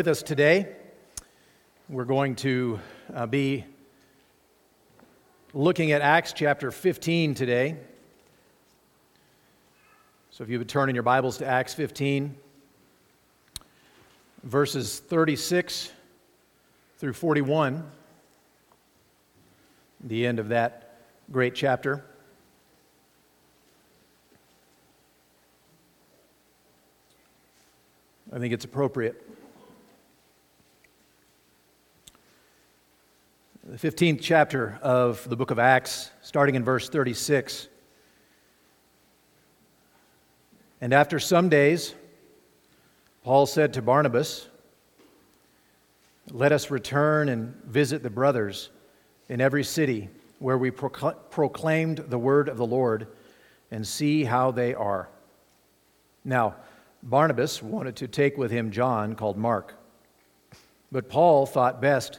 with us today. We're going to uh, be looking at Acts chapter 15 today. So if you would turn in your Bibles to Acts 15, verses 36 through 41, the end of that great chapter. I think it's appropriate. The 15th chapter of the book of Acts, starting in verse 36. And after some days, Paul said to Barnabas, Let us return and visit the brothers in every city where we proclaimed the word of the Lord and see how they are. Now, Barnabas wanted to take with him John, called Mark. But Paul thought best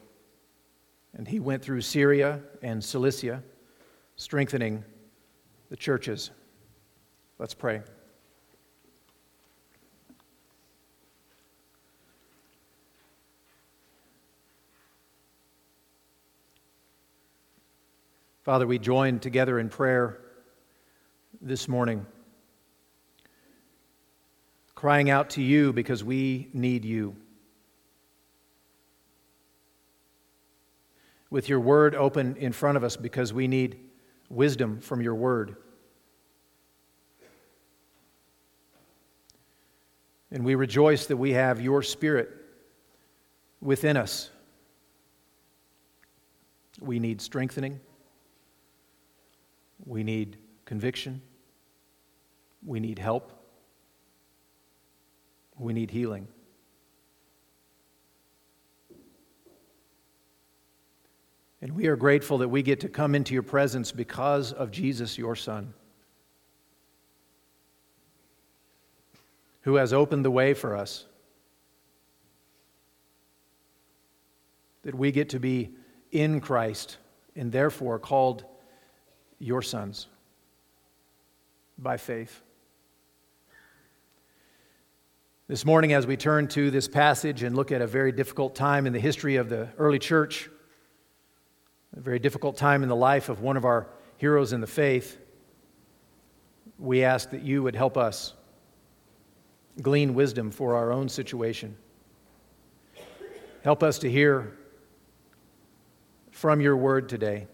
And he went through Syria and Cilicia, strengthening the churches. Let's pray. Father, we join together in prayer this morning, crying out to you because we need you. With your word open in front of us because we need wisdom from your word. And we rejoice that we have your spirit within us. We need strengthening. We need conviction. We need help. We need healing. And we are grateful that we get to come into your presence because of Jesus, your Son, who has opened the way for us. That we get to be in Christ and therefore called your sons by faith. This morning, as we turn to this passage and look at a very difficult time in the history of the early church, a very difficult time in the life of one of our heroes in the faith, we ask that you would help us glean wisdom for our own situation. Help us to hear from your word today.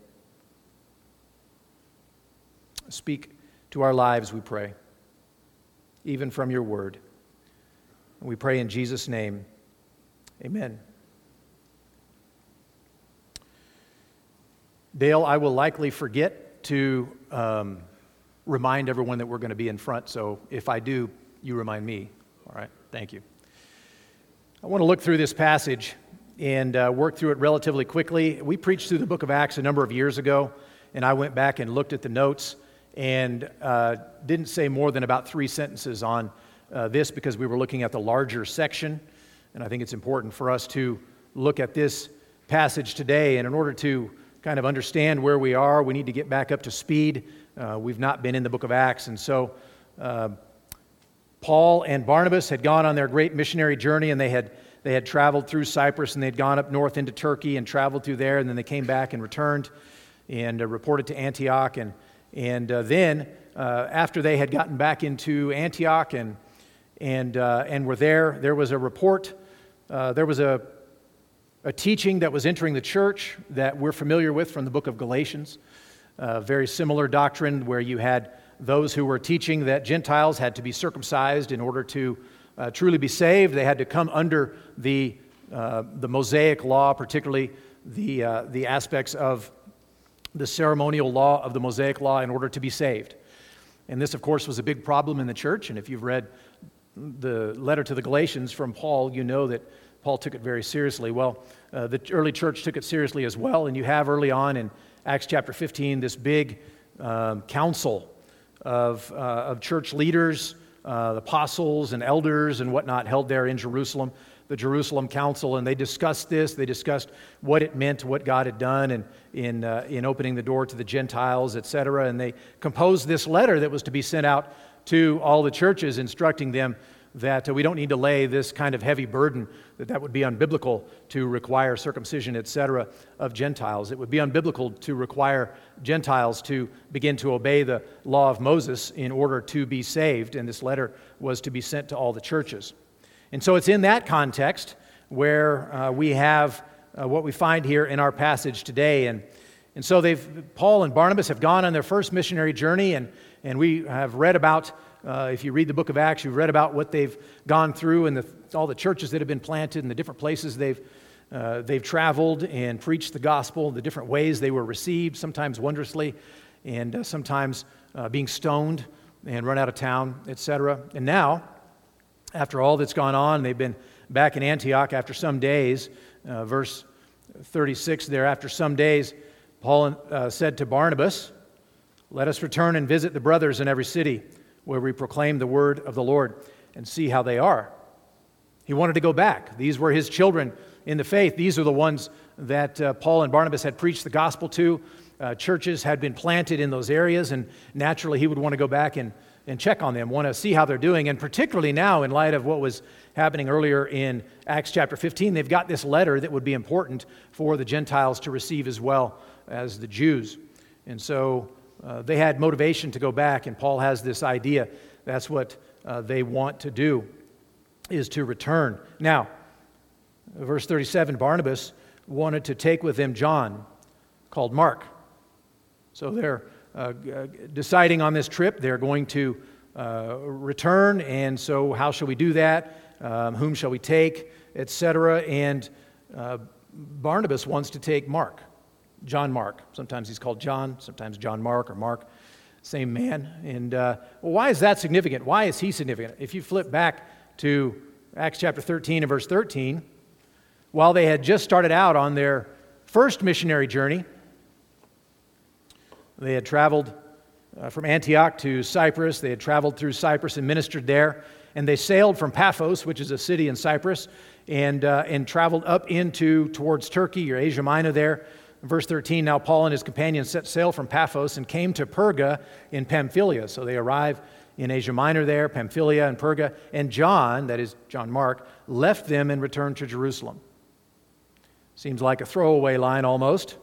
Speak to our lives, we pray, even from your word. we pray in Jesus' name. Amen. Dale, I will likely forget to um, remind everyone that we're going to be in front, so if I do, you remind me. All right, thank you. I want to look through this passage and uh, work through it relatively quickly. We preached through the book of Acts a number of years ago, and I went back and looked at the notes and uh, didn't say more than about three sentences on uh, this because we were looking at the larger section. And I think it's important for us to look at this passage today. And in order to kind of understand where we are. We need to get back up to speed. Uh, we've not been in the book of Acts. And so uh, Paul and Barnabas had gone on their great missionary journey and they had, they had traveled through Cyprus and they'd gone up north into Turkey and traveled through there. And then they came back and returned and uh, reported to Antioch. And, and uh, then, uh, after they had gotten back into Antioch and, and, uh, and were there, there was a report. there was a a teaching that was entering the church that we're familiar with from the book of Galatians. A very similar doctrine where you had those who were teaching that Gentiles had to be circumcised in order to uh, truly be saved. They had to come under the, uh, the Mosaic law, particularly the, uh, the aspects of the ceremonial law of the Mosaic law, in order to be saved. And this, of course, was a big problem in the church. And if you've read the letter to the Galatians from Paul, you know that Paul took it very seriously. Well, uh, the early church took it seriously as well, and you have early on in Acts chapter 15 this big um, council of, uh, of church leaders, uh, apostles, and elders and whatnot held there in Jerusalem, the Jerusalem Council, and they discussed this. They discussed what it meant, what God had done, and in, uh, in opening the door to the Gentiles, etc. And they composed this letter that was to be sent out to all the churches, instructing them that uh, we don't need to lay this kind of heavy burden that that would be unbiblical to require circumcision etc of gentiles. It would be unbiblical to require gentiles to begin to obey the law of moses in order to be saved and this letter was to be sent to all the churches. And so it's in that context where uh, we have uh, what we find here in our passage today. And and so they've paul and barnabas have gone on their first missionary journey and and we have read about uh, if you read the book of Acts, you've read about what they've gone through and the, all the churches that have been planted and the different places they've, uh, they've traveled and preached the gospel, the different ways they were received, sometimes wondrously, and uh, sometimes uh, being stoned and run out of town, etc. And now, after all that's gone on, they've been back in Antioch after some days. Uh, verse 36 there, after some days, Paul uh, said to Barnabas, Let us return and visit the brothers in every city where we proclaim the word of the Lord and see how they are. He wanted to go back. These were his children in the faith. These are the ones that uh, Paul and Barnabas had preached the gospel to. Uh, churches had been planted in those areas, and naturally he would want to go back and, and check on them, want to see how they're doing. And particularly now, in light of what was happening earlier in Acts chapter 15, they've got this letter that would be important for the Gentiles to receive as well as the Jews. And so uh, they had motivation to go back, and Paul has this idea. That's what uh, they want to do, is to return. Now, verse 37 Barnabas wanted to take with them John, called Mark. So they're uh, deciding on this trip. They're going to uh, return, and so how shall we do that? Um, whom shall we take, etc. And uh, Barnabas wants to take Mark. John Mark. Sometimes he's called John, sometimes John Mark or Mark, same man. And uh, well, why is that significant? Why is he significant? If you flip back to Acts chapter 13 and verse 13, while they had just started out on their first missionary journey, they had traveled uh, from Antioch to Cyprus. They had traveled through Cyprus and ministered there. And they sailed from Paphos, which is a city in Cyprus, and, uh, and traveled up into towards Turkey or Asia Minor there verse 13, now Paul and his companions set sail from Paphos and came to Perga in Pamphylia. So they arrive in Asia Minor there, Pamphylia and Perga. And John, that is John Mark, left them and returned to Jerusalem. Seems like a throwaway line almost,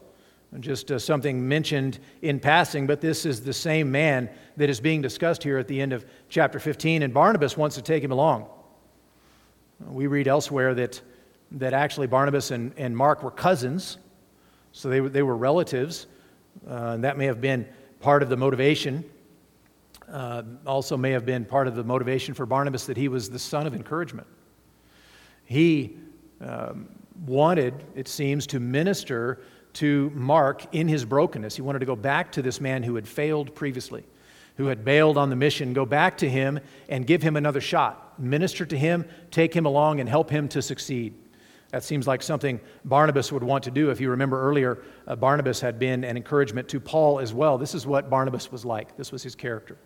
just uh, something mentioned in passing, but this is the same man that is being discussed here at the end of chapter 15, and Barnabas wants to take him along. We read elsewhere that, that actually Barnabas and, and Mark were cousins. So they, they were relatives, uh, and that may have been part of the motivation. Uh, also, may have been part of the motivation for Barnabas that he was the son of encouragement. He um, wanted, it seems, to minister to Mark in his brokenness. He wanted to go back to this man who had failed previously, who had bailed on the mission, go back to him and give him another shot, minister to him, take him along, and help him to succeed. That seems like something Barnabas would want to do. If you remember earlier, uh, Barnabas had been an encouragement to Paul as well. This is what Barnabas was like, this was his character.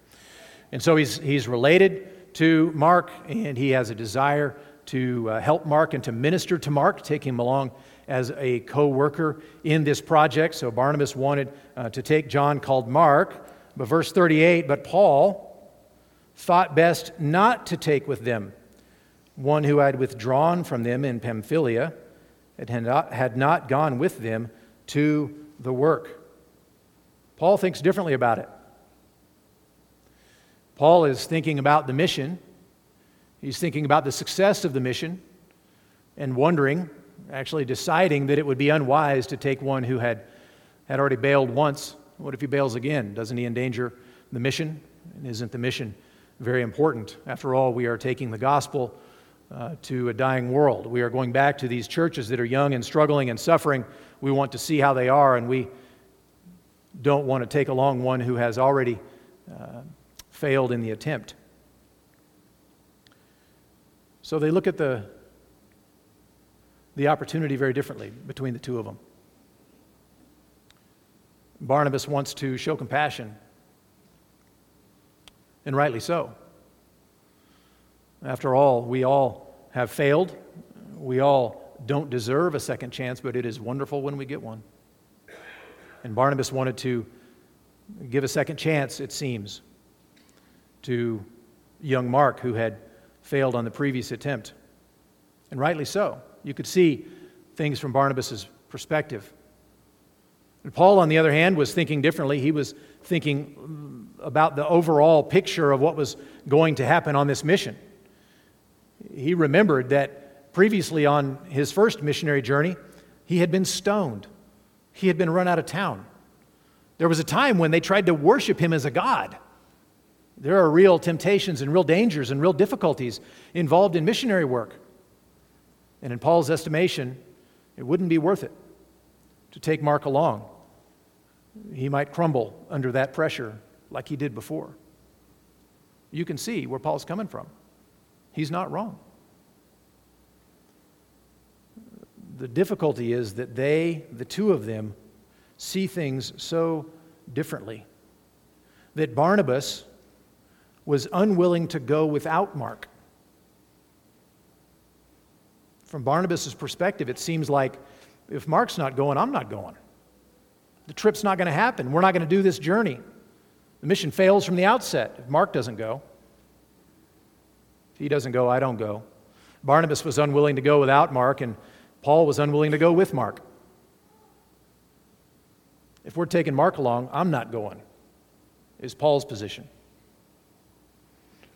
And so he's, he's related to Mark, and he has a desire to uh, help Mark and to minister to Mark, take him along as a co worker in this project. So Barnabas wanted uh, to take John called Mark. But verse 38 But Paul thought best not to take with them one who had withdrawn from them in Pamphylia and had not, had not gone with them to the work. Paul thinks differently about it. Paul is thinking about the mission. He's thinking about the success of the mission and wondering, actually deciding that it would be unwise to take one who had, had already bailed once. What if he bails again? Doesn't he endanger the mission? And isn't the mission very important? After all, we are taking the gospel uh, to a dying world. We are going back to these churches that are young and struggling and suffering. We want to see how they are, and we don't want to take along one who has already uh, failed in the attempt. So they look at the the opportunity very differently between the two of them. Barnabas wants to show compassion, and rightly so. After all, we all have failed. We all don't deserve a second chance, but it is wonderful when we get one. And Barnabas wanted to give a second chance, it seems, to young Mark, who had failed on the previous attempt. And rightly so. You could see things from Barnabas' perspective. And Paul, on the other hand, was thinking differently. He was thinking about the overall picture of what was going to happen on this mission. He remembered that previously on his first missionary journey, he had been stoned, he had been run out of town. There was a time when they tried to worship him as a god. There are real temptations and real dangers and real difficulties involved in missionary work. And in Paul's estimation, it wouldn't be worth it to take Mark along. He might crumble under that pressure like he did before. You can see where Paul's coming from. He's not wrong. The difficulty is that they, the two of them, see things so differently. That Barnabas was unwilling to go without Mark. From Barnabas' perspective, it seems like if Mark's not going, I'm not going. The trip's not going to happen. We're not going to do this journey. The mission fails from the outset if Mark doesn't go. He doesn't go, I don't go. Barnabas was unwilling to go without Mark, and Paul was unwilling to go with Mark. If we're taking Mark along, I'm not going, is Paul's position.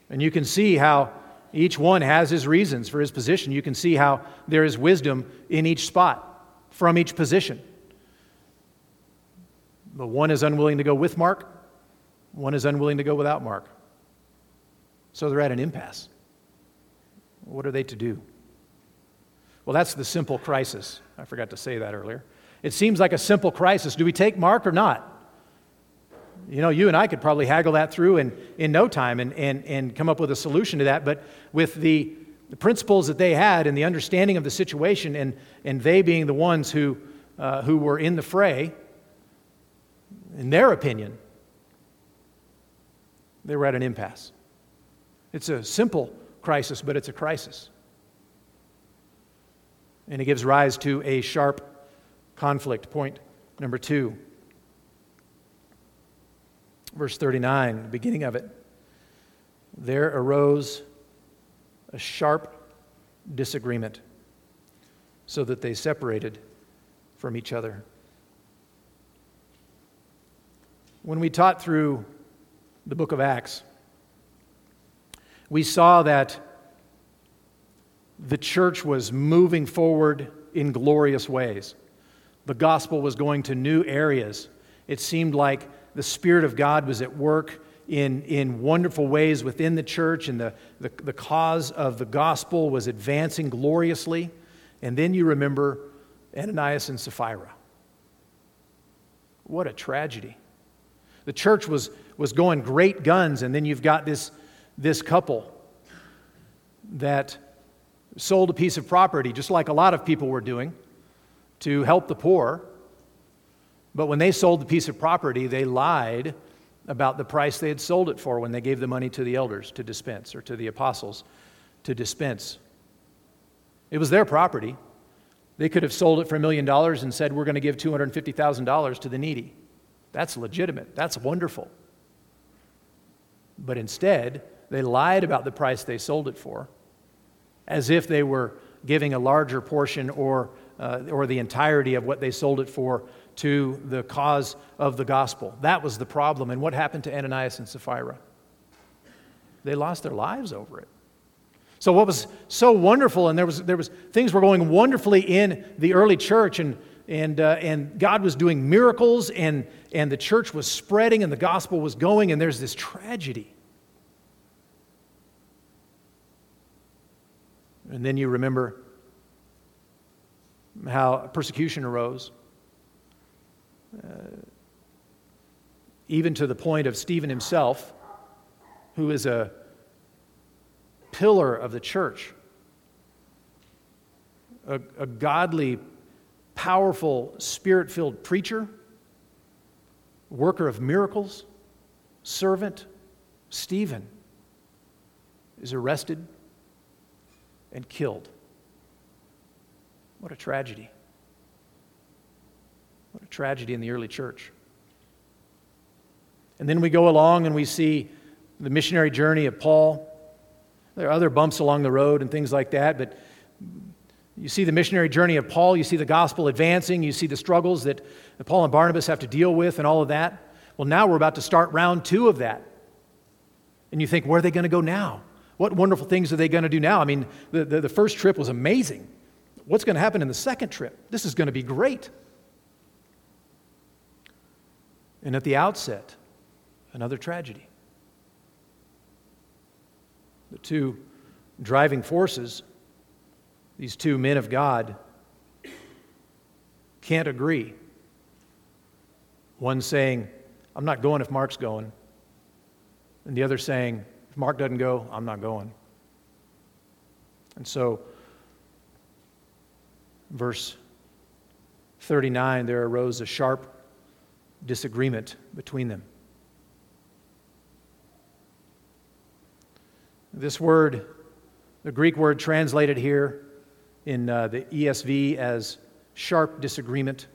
And you can see how each one has his reasons for his position. You can see how there is wisdom in each spot from each position. But one is unwilling to go with Mark, one is unwilling to go without Mark. So they're at an impasse. What are they to do? Well, that's the simple crisis. I forgot to say that earlier. It seems like a simple crisis. Do we take Mark or not? You know, you and I could probably haggle that through in, in no time and, and, and come up with a solution to that. But with the, the principles that they had and the understanding of the situation, and, and they being the ones who, uh, who were in the fray, in their opinion, they were at an impasse. It's a simple crisis, but it's a crisis. And it gives rise to a sharp conflict. Point number two. Verse 39, the beginning of it. There arose a sharp disagreement so that they separated from each other. When we taught through the book of Acts, we saw that the church was moving forward in glorious ways. The gospel was going to new areas. It seemed like the Spirit of God was at work in, in wonderful ways within the church, and the, the, the cause of the gospel was advancing gloriously. And then you remember Ananias and Sapphira. What a tragedy. The church was, was going great guns, and then you've got this this couple that sold a piece of property, just like a lot of people were doing, to help the poor. But when they sold the piece of property, they lied about the price they had sold it for when they gave the money to the elders to dispense or to the apostles to dispense. It was their property. They could have sold it for a million dollars and said, We're going to give $250,000 to the needy. That's legitimate. That's wonderful. But instead, they lied about the price they sold it for, as if they were giving a larger portion or, uh, or the entirety of what they sold it for to the cause of the gospel. That was the problem. And what happened to Ananias and Sapphira? They lost their lives over it. So what was so wonderful, and there was, there was things were going wonderfully in the early church, and, and, uh, and God was doing miracles, and, and the church was spreading, and the gospel was going, and there's this tragedy. And then you remember how persecution arose, uh, even to the point of Stephen himself, who is a pillar of the church, a, a godly, powerful, spirit filled preacher, worker of miracles, servant, Stephen, is arrested and killed. What a tragedy. What a tragedy in the early church. And then we go along and we see the missionary journey of Paul. There are other bumps along the road and things like that, but you see the missionary journey of Paul, you see the gospel advancing, you see the struggles that Paul and Barnabas have to deal with, and all of that. Well, now we're about to start round two of that. And you think, where are they going to go now? What wonderful things are they going to do now? I mean, the, the, the first trip was amazing. What's going to happen in the second trip? This is going to be great. And at the outset, another tragedy. The two driving forces these two men of God can't agree. One saying, I'm not going if Mark's going. And the other saying, if Mark doesn't go, I'm not going. And so, verse 39, there arose a sharp disagreement between them. This word, the Greek word translated here, in uh, the ESV as sharp disagreement.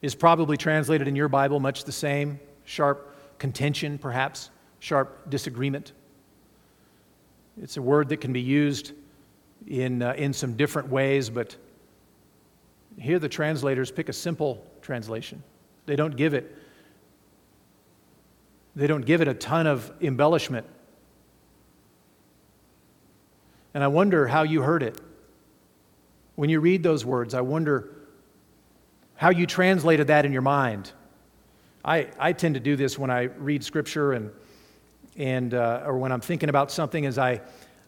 Is probably translated in your Bible much the same sharp contention, perhaps, sharp disagreement. It's a word that can be used in, uh, in some different ways, but here the translators pick a simple translation. They don't give it they don't give it a ton of embellishment and I wonder how you heard it. When you read those words, I wonder how you translated that in your mind. I, I tend to do this when I read scripture and, and, uh, or when I'm thinking about something is I,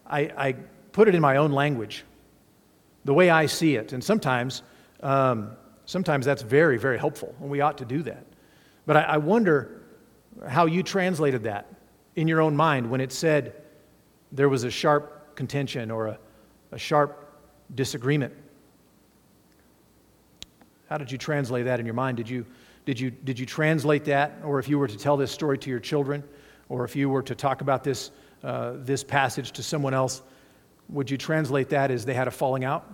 I, I, put it in my own language, the way I see it. And sometimes, um, sometimes that's very, very helpful, and we ought to do that. But I, I wonder how you translated that in your own mind when it said there was a sharp contention or a, a sharp disagreement. How did you translate that in your mind? Did you, did, you, did you translate that? Or if you were to tell this story to your children, or if you were to talk about this, uh, this passage to someone else, would you translate that as they had a falling out?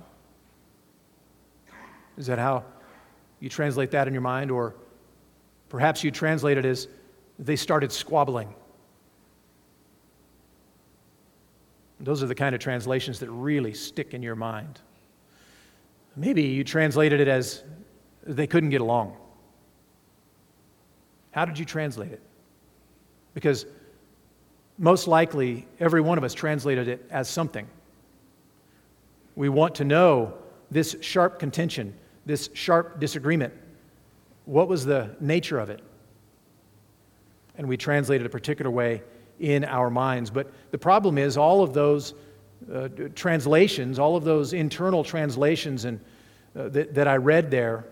Is that how you translate that in your mind? Or perhaps you translate it as they started squabbling. Those are the kind of translations that really stick in your mind. Maybe you translated it as they couldn't get along. How did you translate it? Because most likely, every one of us translated it as something. We want to know this sharp contention, this sharp disagreement. What was the nature of it? And we translated a particular way in our minds. But the problem is, all of those uh, translations, all of those internal translations and, uh, that, that I read there,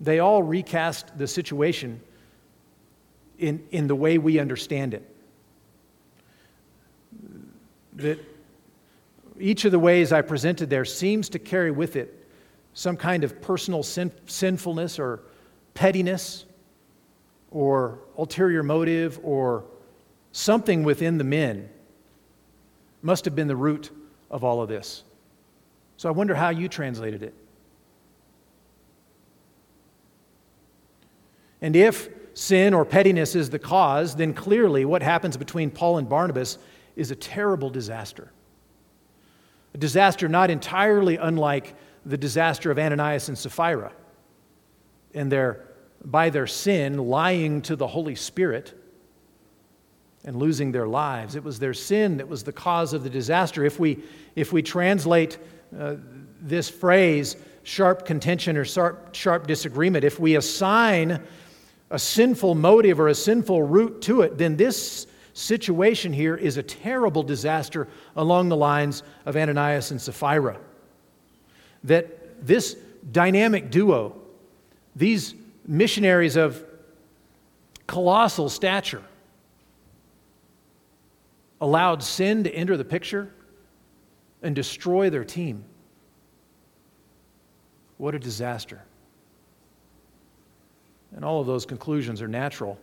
they all recast the situation in, in the way we understand it. That each of the ways I presented there seems to carry with it some kind of personal sin, sinfulness or pettiness or ulterior motive or Something within the men must have been the root of all of this. So I wonder how you translated it. And if sin or pettiness is the cause, then clearly what happens between Paul and Barnabas is a terrible disaster. A disaster not entirely unlike the disaster of Ananias and Sapphira and their, by their sin, lying to the Holy Spirit and losing their lives. It was their sin that was the cause of the disaster. If we, if we translate uh, this phrase, sharp contention or sharp, sharp disagreement, if we assign a sinful motive or a sinful root to it, then this situation here is a terrible disaster along the lines of Ananias and Sapphira. That this dynamic duo, these missionaries of colossal stature, allowed sin to enter the picture and destroy their team. What a disaster. And all of those conclusions are natural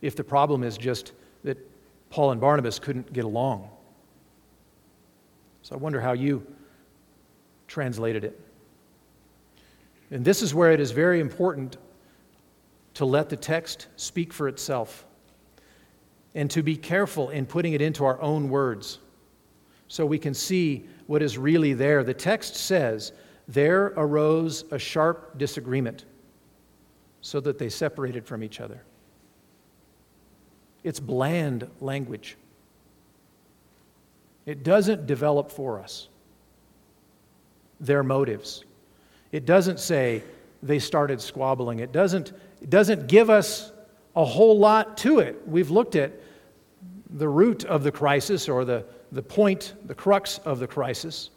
if the problem is just that Paul and Barnabas couldn't get along. So I wonder how you translated it. And this is where it is very important to let the text speak for itself and to be careful in putting it into our own words so we can see what is really there. The text says, There arose a sharp disagreement so that they separated from each other. It's bland language. It doesn't develop for us their motives. It doesn't say they started squabbling. It doesn't, it doesn't give us a whole lot to it. We've looked at the root of the crisis or the, the point, the crux of the crisis.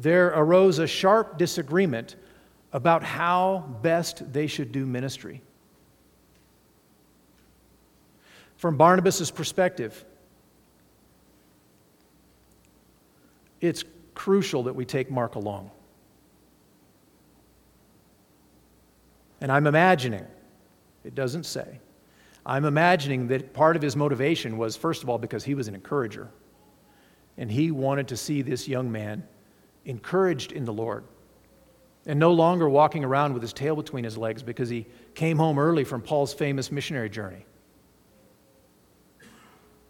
There arose a sharp disagreement about how best they should do ministry. From Barnabas' perspective, it's crucial that we take Mark along. And I'm imagining, it doesn't say, I'm imagining that part of his motivation was, first of all, because he was an encourager. And he wanted to see this young man encouraged in the Lord and no longer walking around with his tail between his legs because he came home early from Paul's famous missionary journey.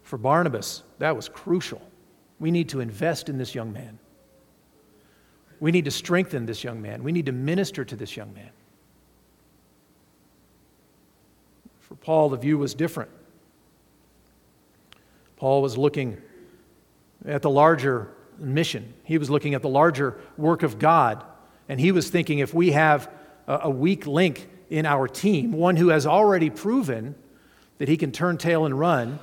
For Barnabas, that was crucial. We need to invest in this young man. We need to strengthen this young man. We need to minister to this young man. For Paul, the view was different. Paul was looking at the larger mission, he was looking at the larger work of God. And he was thinking if we have a weak link in our team, one who has already proven that he can turn tail and run,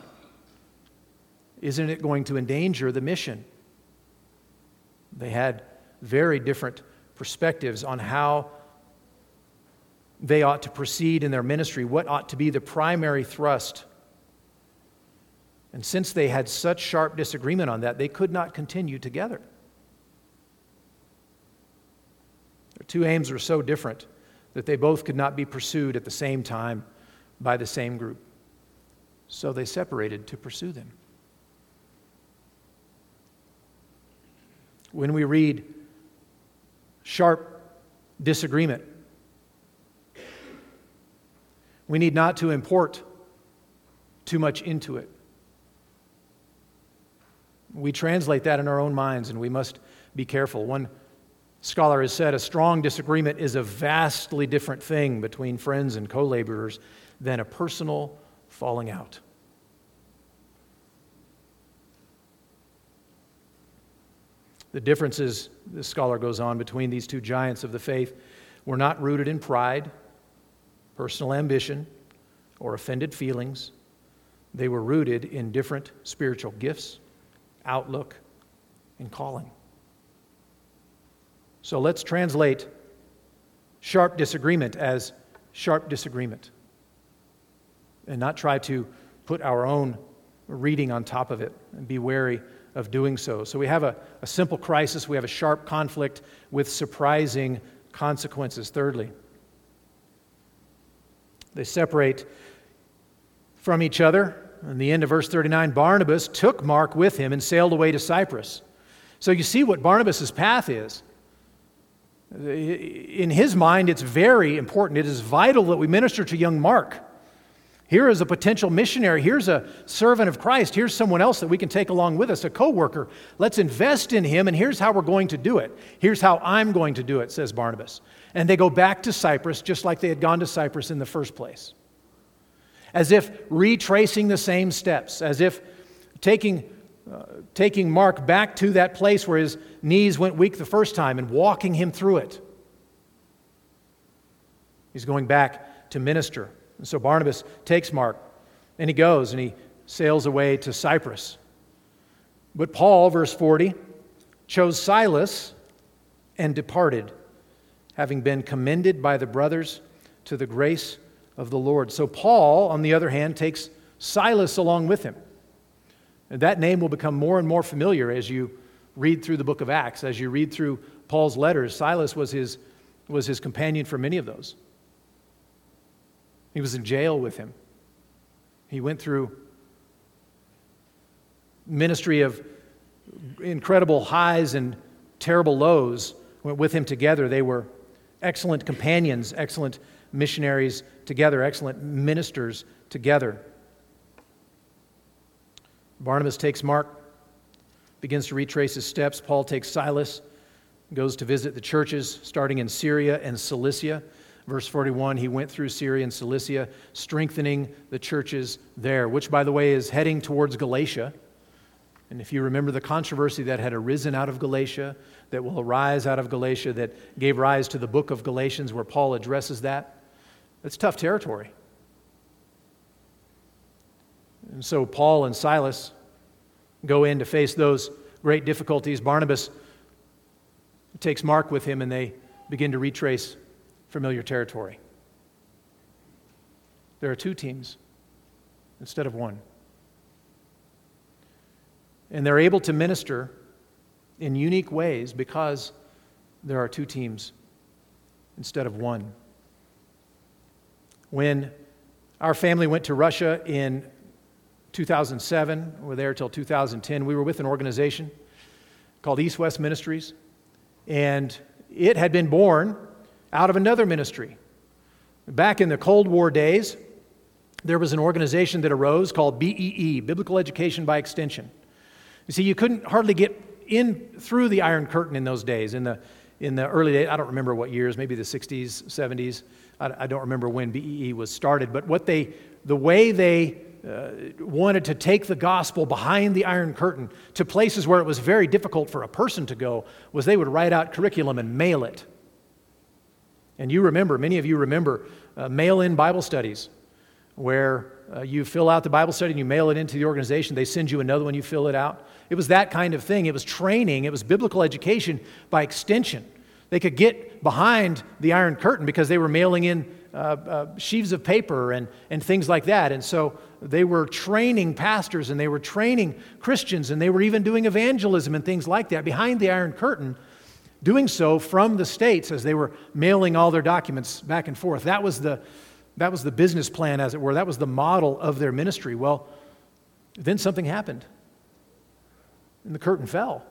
isn't it going to endanger the mission? They had very different perspectives on how they ought to proceed in their ministry, what ought to be the primary thrust. And since they had such sharp disagreement on that, they could not continue together. Their two aims were so different that they both could not be pursued at the same time by the same group. So they separated to pursue them. When we read sharp disagreement, we need not to import too much into it. We translate that in our own minds, and we must be careful. One scholar has said a strong disagreement is a vastly different thing between friends and co laborers than a personal falling out. The differences, this scholar goes on, between these two giants of the faith were not rooted in pride, personal ambition, or offended feelings. They were rooted in different spiritual gifts, outlook, and calling. So let's translate sharp disagreement as sharp disagreement and not try to put our own reading on top of it and be wary of doing so. So we have a, a simple crisis, we have a sharp conflict with surprising consequences. Thirdly, they separate from each other. In the end of verse 39, Barnabas took Mark with him and sailed away to Cyprus. So you see what Barnabas' path is. In his mind, it's very important. It is vital that we minister to young Mark. Here is a potential missionary. Here's a servant of Christ. Here's someone else that we can take along with us, a co worker. Let's invest in him, and here's how we're going to do it. Here's how I'm going to do it, says Barnabas. And they go back to Cyprus just like they had gone to Cyprus in the first place. As if retracing the same steps, as if taking uh, taking Mark back to that place where his knees went weak the first time and walking him through it. He's going back to minister. And so Barnabas takes Mark and he goes and he sails away to Cyprus. But Paul, verse 40, chose Silas and departed, having been commended by the brothers to the grace of the Lord. So Paul, on the other hand, takes Silas along with him. And that name will become more and more familiar as you read through the book of Acts, as you read through Paul's letters. Silas was his, was his companion for many of those. He was in jail with him. He went through ministry of incredible highs and terrible lows went with him together. They were excellent companions, excellent missionaries together, excellent ministers together. Barnabas takes Mark, begins to retrace his steps. Paul takes Silas, goes to visit the churches starting in Syria and Cilicia. Verse 41, he went through Syria and Cilicia, strengthening the churches there, which, by the way, is heading towards Galatia. And if you remember the controversy that had arisen out of Galatia, that will arise out of Galatia, that gave rise to the book of Galatians, where Paul addresses that, it's tough territory. And so Paul and Silas go in to face those great difficulties. Barnabas takes Mark with him, and they begin to retrace familiar territory. There are two teams instead of one. And they're able to minister in unique ways because there are two teams instead of one. When our family went to Russia in 2007, we were there till 2010, we were with an organization called East West Ministries, and it had been born out of another ministry. Back in the Cold War days, there was an organization that arose called BEE, Biblical Education by Extension. You see, you couldn't hardly get in through the Iron Curtain in those days, in the, in the early days. I don't remember what years, maybe the 60s, 70s. I, don't remember when BEE was started. But what they, the way they uh, wanted to take the gospel behind the Iron Curtain to places where it was very difficult for a person to go was they would write out curriculum and mail it. And you remember, many of you remember uh, mail in Bible studies where uh, you fill out the Bible study and you mail it into the organization. They send you another one, you fill it out. It was that kind of thing. It was training, it was biblical education by extension. They could get behind the Iron Curtain because they were mailing in uh, uh, sheaves of paper and, and things like that. And so they were training pastors and they were training Christians and they were even doing evangelism and things like that behind the Iron Curtain, doing so from the States as they were mailing all their documents back and forth. That was the, that was the business plan, as it were. That was the model of their ministry. Well, then something happened, and the curtain fell.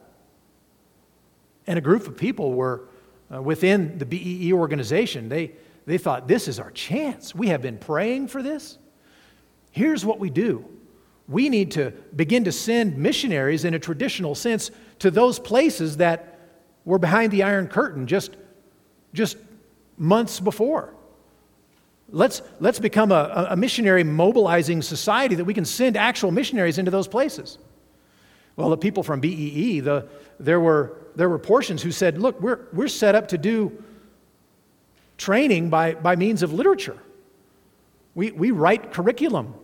And a group of people were uh, within the BEE organization. They, they thought, this is our chance. We have been praying for this. Here's what we do we need to begin to send missionaries in a traditional sense to those places that were behind the Iron Curtain just, just months before. Let's, let's become a, a missionary mobilizing society that we can send actual missionaries into those places. Well, the people from BEE, the, there, were, there were portions who said, look, we're, we're set up to do training by, by means of literature. We, we write curriculum.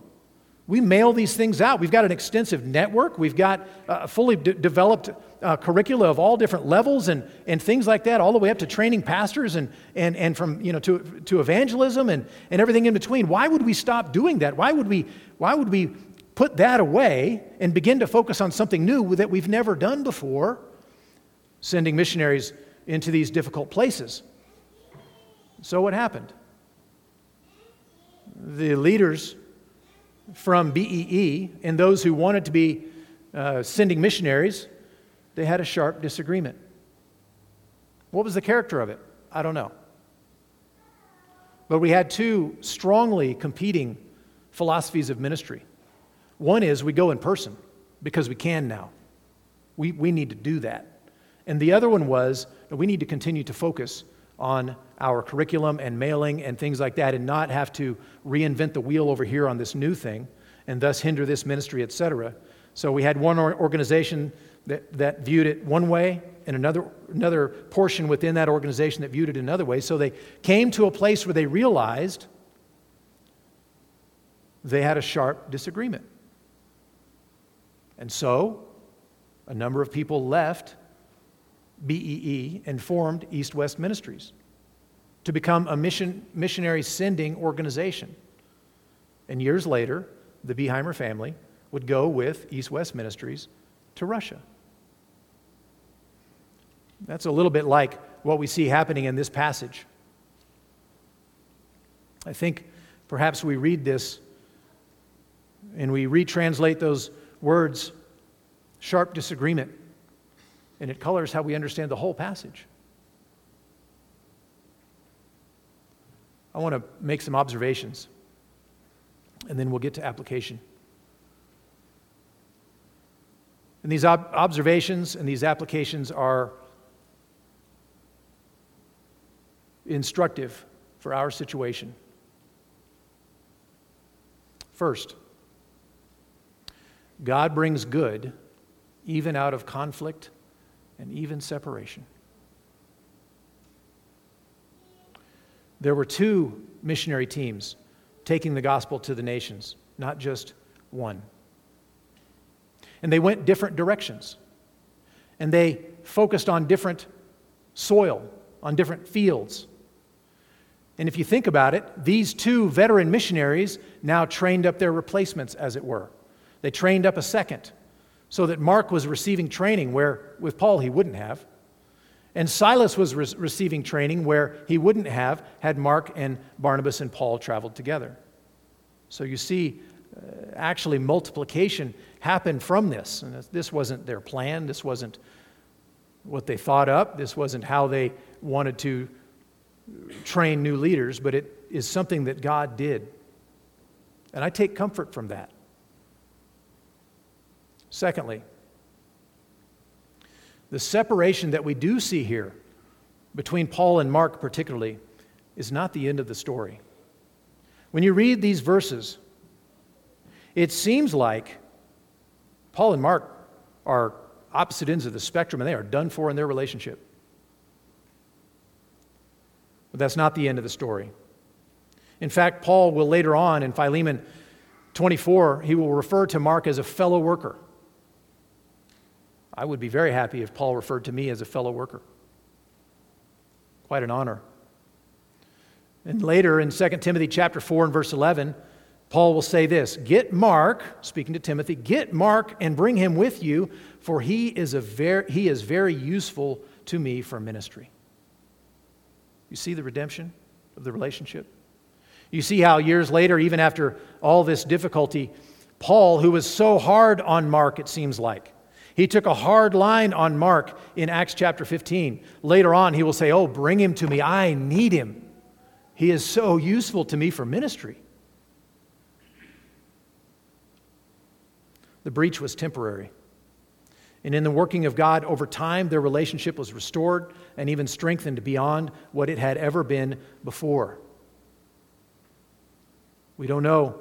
We mail these things out. We've got an extensive network. We've got a fully de- developed uh, curricula of all different levels and, and things like that, all the way up to training pastors and, and, and from, you know, to, to evangelism and, and everything in between. Why would we stop doing that? Why would we, why would we put that away and begin to focus on something new that we've never done before, sending missionaries into these difficult places? So, what happened? The leaders from BEE and those who wanted to be uh, sending missionaries, they had a sharp disagreement. What was the character of it? I don't know. But we had two strongly competing philosophies of ministry. One is we go in person because we can now. We, we need to do that. And the other one was we need to continue to focus on our curriculum and mailing and things like that and not have to reinvent the wheel over here on this new thing and thus hinder this ministry, etc. So we had one organization that, that viewed it one way and another, another portion within that organization that viewed it another way. So they came to a place where they realized they had a sharp disagreement. And so a number of people left BEE and formed East West Ministries to become a mission, missionary sending organization. And years later, the Beeheimer family would go with East West Ministries to Russia. That's a little bit like what we see happening in this passage. I think perhaps we read this and we retranslate those words sharp disagreement, and it colors how we understand the whole passage. I want to make some observations, and then we'll get to application. And these ob- observations and these applications are instructive for our situation. First, God brings good even out of conflict and even separation. There were two missionary teams taking the gospel to the nations, not just one. And they went different directions. And they focused on different soil, on different fields. And if you think about it, these two veteran missionaries now trained up their replacements, as it were. They trained up a second so that Mark was receiving training where with Paul he wouldn't have. And Silas was re- receiving training where he wouldn't have had Mark and Barnabas and Paul traveled together. So you see, uh, actually, multiplication happened from this. And this wasn't their plan, this wasn't what they thought up, this wasn't how they wanted to train new leaders, but it is something that God did. And I take comfort from that. Secondly, the separation that we do see here between Paul and Mark, particularly, is not the end of the story. When you read these verses, it seems like Paul and Mark are opposite ends of the spectrum and they are done for in their relationship. But that's not the end of the story. In fact, Paul will later on in Philemon 24, he will refer to Mark as a fellow worker. I would be very happy if Paul referred to me as a fellow worker. Quite an honor. And later in 2 Timothy chapter 4 and verse 11, Paul will say this Get Mark, speaking to Timothy, get Mark and bring him with you, for he is, a very, he is very useful to me for ministry. You see the redemption of the relationship? You see how years later, even after all this difficulty, Paul, who was so hard on Mark, it seems like, he took a hard line on Mark in Acts chapter 15. Later on, he will say, Oh, bring him to me. I need him. He is so useful to me for ministry. The breach was temporary. And in the working of God over time, their relationship was restored and even strengthened beyond what it had ever been before. We don't know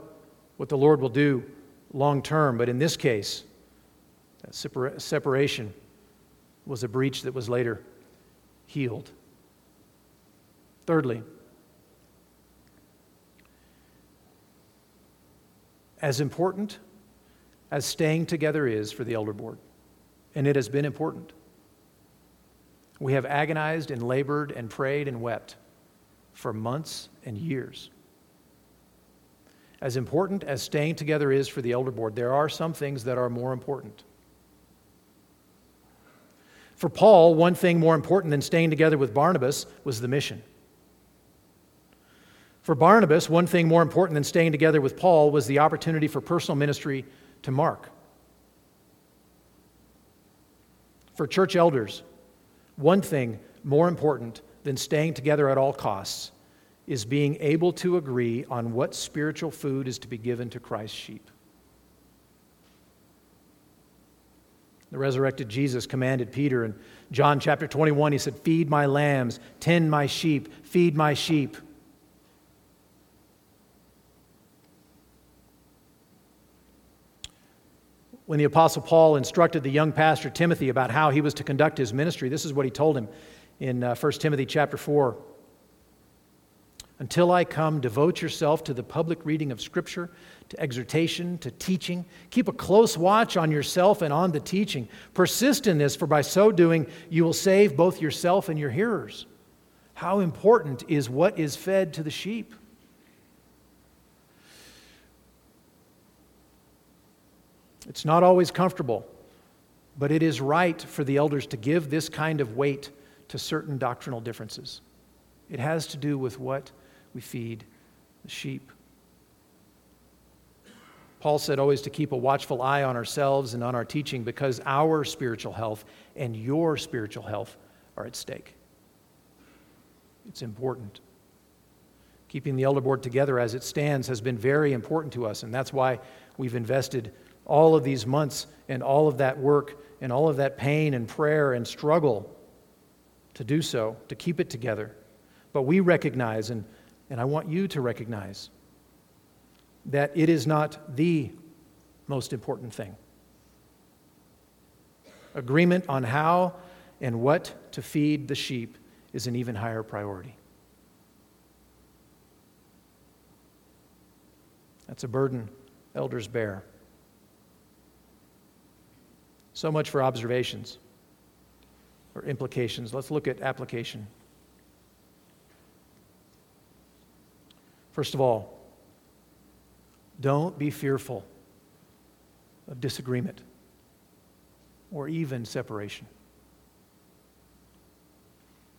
what the Lord will do long term, but in this case, that separation was a breach that was later healed. Thirdly, as important as staying together is for the elder board, and it has been important, we have agonized and labored and prayed and wept for months and years. As important as staying together is for the elder board, there are some things that are more important. For Paul, one thing more important than staying together with Barnabas was the mission. For Barnabas, one thing more important than staying together with Paul was the opportunity for personal ministry to Mark. For church elders, one thing more important than staying together at all costs is being able to agree on what spiritual food is to be given to Christ's sheep. The resurrected Jesus commanded Peter in John chapter 21, he said, Feed my lambs, tend my sheep, feed my sheep. When the Apostle Paul instructed the young pastor Timothy about how he was to conduct his ministry, this is what he told him in uh, 1 Timothy chapter 4. Until I come, devote yourself to the public reading of Scripture, to exhortation, to teaching. Keep a close watch on yourself and on the teaching. Persist in this, for by so doing, you will save both yourself and your hearers. How important is what is fed to the sheep? It's not always comfortable, but it is right for the elders to give this kind of weight to certain doctrinal differences. It has to do with what we feed the sheep. Paul said always to keep a watchful eye on ourselves and on our teaching because our spiritual health and your spiritual health are at stake. It's important. Keeping the elder board together as it stands has been very important to us, and that's why we've invested all of these months and all of that work and all of that pain and prayer and struggle to do so, to keep it together. But we recognize, and, and I want you to recognize, that it is not the most important thing. Agreement on how and what to feed the sheep is an even higher priority. That's a burden elders bear. So much for observations or implications. Let's look at application. First of all, don't be fearful of disagreement or even separation.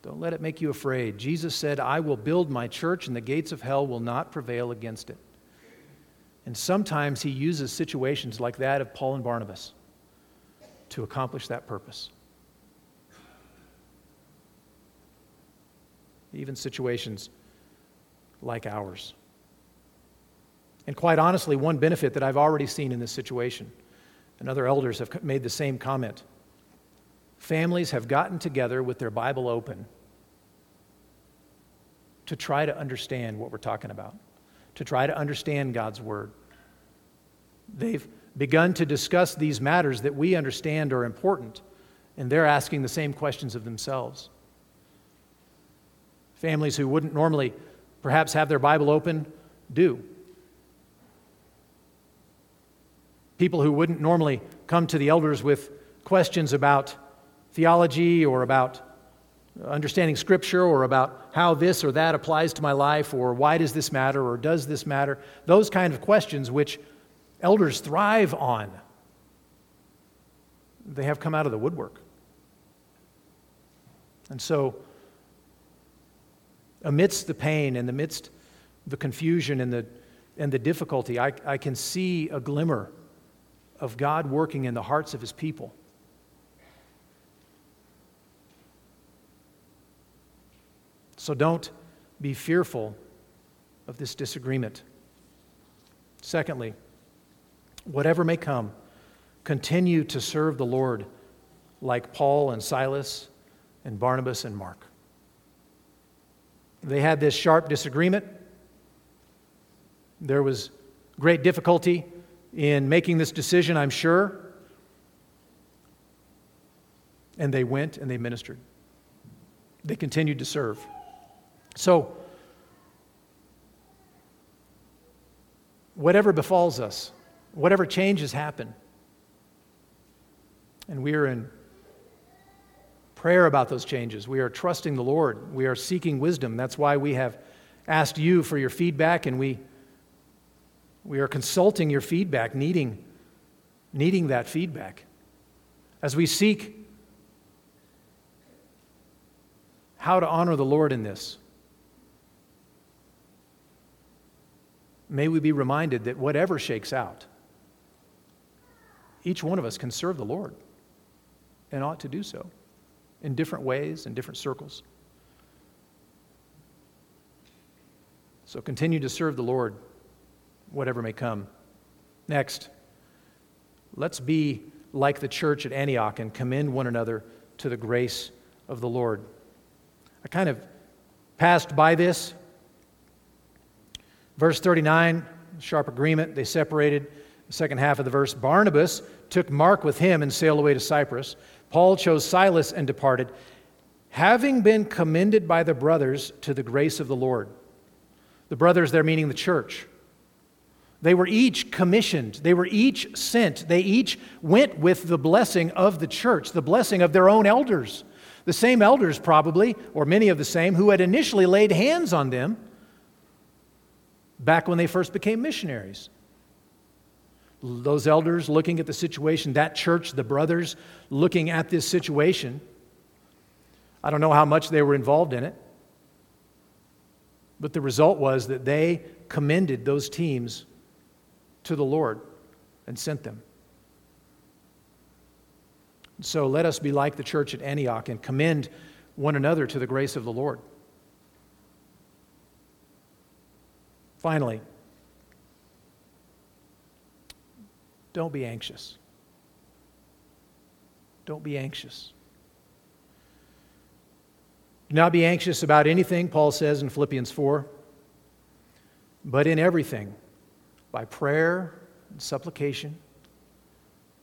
Don't let it make you afraid. Jesus said, I will build my church, and the gates of hell will not prevail against it. And sometimes he uses situations like that of Paul and Barnabas to accomplish that purpose. Even situations like ours. And quite honestly, one benefit that I've already seen in this situation, and other elders have made the same comment families have gotten together with their Bible open to try to understand what we're talking about, to try to understand God's Word. They've begun to discuss these matters that we understand are important, and they're asking the same questions of themselves. Families who wouldn't normally perhaps have their Bible open do. People who wouldn't normally come to the elders with questions about theology or about understanding Scripture or about how this or that applies to my life or why does this matter or does this matter, those kind of questions which elders thrive on, they have come out of the woodwork. And so, amidst the pain and amidst the confusion and the, and the difficulty, I, I can see a glimmer of God working in the hearts of his people. So don't be fearful of this disagreement. Secondly, whatever may come, continue to serve the Lord like Paul and Silas and Barnabas and Mark. They had this sharp disagreement. There was great difficulty in making this decision, I'm sure. And they went and they ministered. They continued to serve. So, whatever befalls us, whatever changes happen, and we are in prayer about those changes. We are trusting the Lord. We are seeking wisdom. That's why we have asked you for your feedback, and we we are consulting your feedback, needing, needing that feedback. As we seek how to honor the Lord in this, may we be reminded that whatever shakes out, each one of us can serve the Lord and ought to do so in different ways, in different circles. So continue to serve the Lord whatever may come. Next, let's be like the church at Antioch and commend one another to the grace of the Lord. I kind of passed by this. Verse 39, sharp agreement, they separated. The second half of the verse Barnabas took Mark with him and sailed away to Cyprus. Paul chose Silas and departed, having been commended by the brothers to the grace of the Lord. The brothers there meaning the church. They were each commissioned, they were each sent, they each went with the blessing of the church, the blessing of their own elders. The same elders, probably, or many of the same, who had initially laid hands on them back when they first became missionaries. Those elders looking at the situation, that church, the brothers looking at this situation. I don't know how much they were involved in it, but the result was that they commended those teams to the Lord and sent them. So let us be like the church at Antioch and commend one another to the grace of the Lord. Finally, don't be anxious. Don't be anxious. Do not be anxious about anything, Paul says in Philippians 4, but in everything, by prayer and supplication,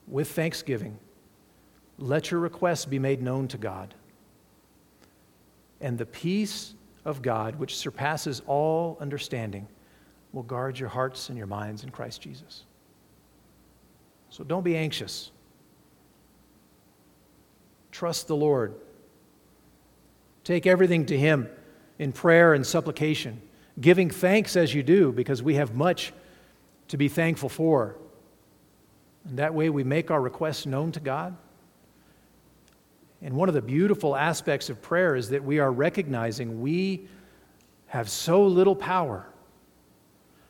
with thanksgiving, let your requests be made known to God. And the peace of God, which surpasses all understanding, will guard your hearts and your minds in Christ Jesus. So don't be anxious. Trust the Lord. Take everything to Him in prayer and supplication, giving thanks as you do, because we have much to be thankful for. And that way we make our requests known to God. And one of the beautiful aspects of prayer is that we are recognizing we have so little power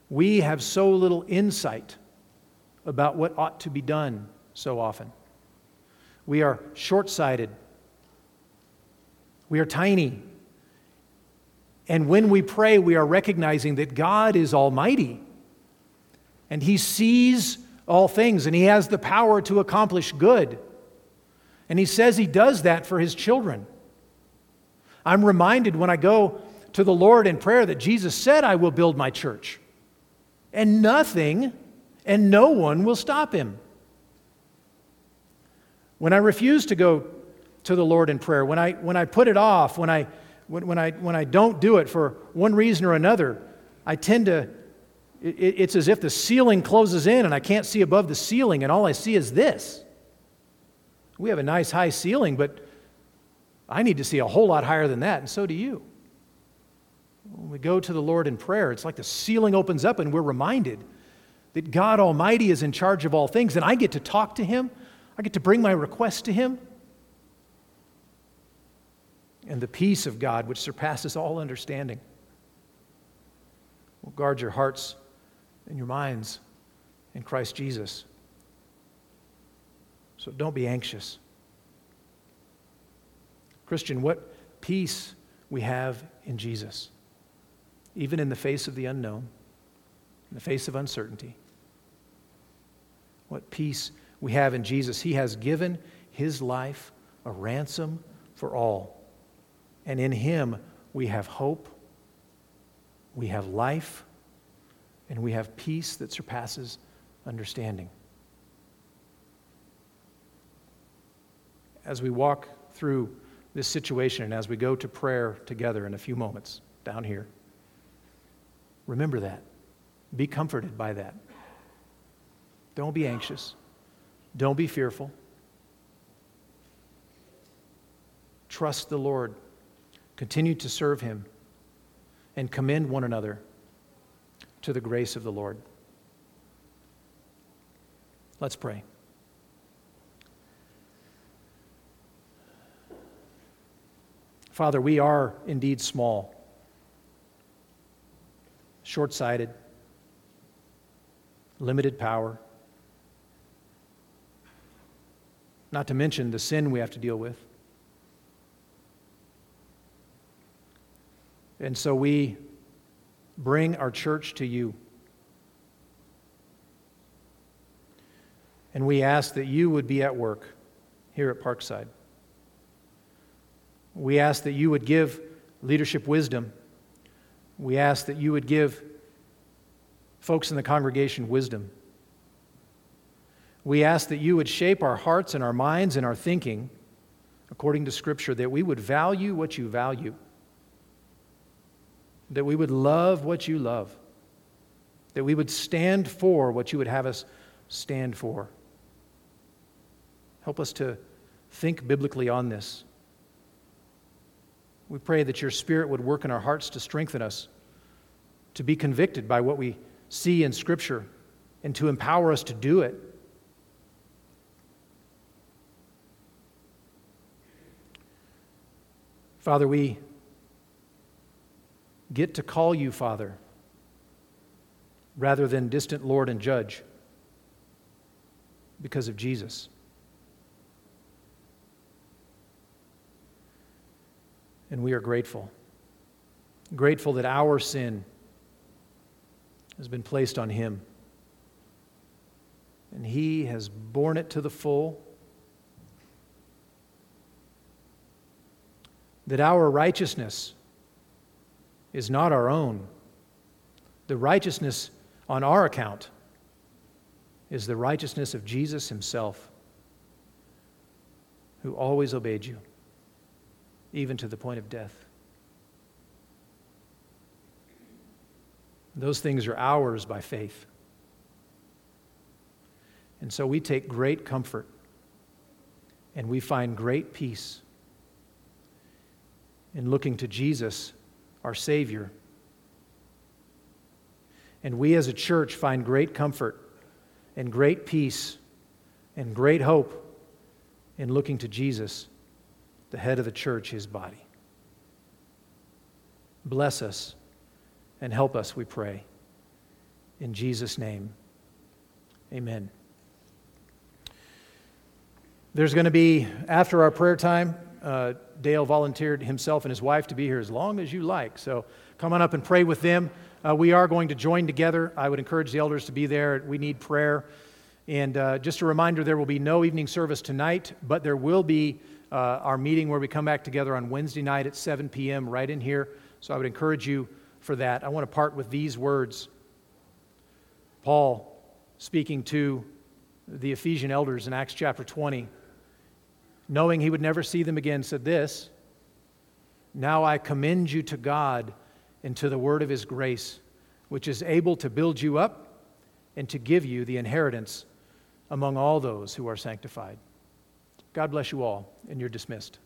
we have so little insight about what ought to be done so often. We are short sighted. We are tiny. And when we pray, we are recognizing that God is almighty and He sees all things and He has the power to accomplish good. And He says He does that for His children. I'm reminded when I go to the Lord in prayer that Jesus said, I will build my church and nothing and no one will stop him. When I refuse to go to the Lord in prayer, when I, when I put it off, when I, when, when, I, when I don't do it for one reason or another, I tend to, it, it's as if the ceiling closes in and I can't see above the ceiling, and all I see is this. We have a nice high ceiling, but I need to see a whole lot higher than that, and so do you. When we go to the Lord in prayer, it's like the ceiling opens up and we're reminded that God Almighty is in charge of all things, and I get to talk to Him. I get to bring my request to Him. And the peace of God, which surpasses all understanding, will guard your hearts and your minds in Christ Jesus. So don't be anxious. Christian, what peace we have in Jesus even in the face of the unknown, in the face of uncertainty. What peace we have in Jesus. He has given his life a ransom for all. And in him we have hope, we have life, and we have peace that surpasses understanding. As we walk through this situation and as we go to prayer together in a few moments down here, Remember that. Be comforted by that. Don't be anxious. Don't be fearful. Trust the Lord. Continue to serve Him and commend one another to the grace of the Lord. Let's pray. Father, we are indeed small short sighted, limited power. Not to mention the sin we have to deal with. And so we bring our church to you. And we ask that you would be at work here at Parkside. We ask that you would give leadership wisdom we ask that you would give folks in the congregation wisdom. We ask that you would shape our hearts and our minds and our thinking according to Scripture, that we would value what you value, that we would love what you love, that we would stand for what you would have us stand for. Help us to think biblically on this. We pray that your Spirit would work in our hearts to strengthen us, to be convicted by what we see in Scripture and to empower us to do it. Father, we get to call you Father rather than distant Lord and Judge because of Jesus. And we are grateful. Grateful that our sin has been placed on Him. And He has borne it to the full. That our righteousness is not our own. The righteousness on our account is the righteousness of Jesus Himself, who always obeyed you, even to the point of death. Those things are ours by faith. And so we take great comfort and we find great peace in looking to Jesus, our Savior. And we as a church find great comfort and great peace and great hope in looking to Jesus, the head of the church, his body. Bless us and help us, we pray. In Jesus' name, amen. There's going to be, after our prayer time, uh, Dale volunteered himself and his wife to be here as long as you like. So come on up and pray with them. Uh, we are going to join together. I would encourage the elders to be there. We need prayer. And uh, just a reminder there will be no evening service tonight, but there will be uh, our meeting where we come back together on Wednesday night at 7 p.m. right in here. So I would encourage you for that. I want to part with these words. Paul, speaking to the Ephesian elders in Acts chapter 20, knowing he would never see them again, said this Now I commend you to God and to the word of his grace, which is able to build you up and to give you the inheritance among all those who are sanctified. God bless you all, and you're dismissed.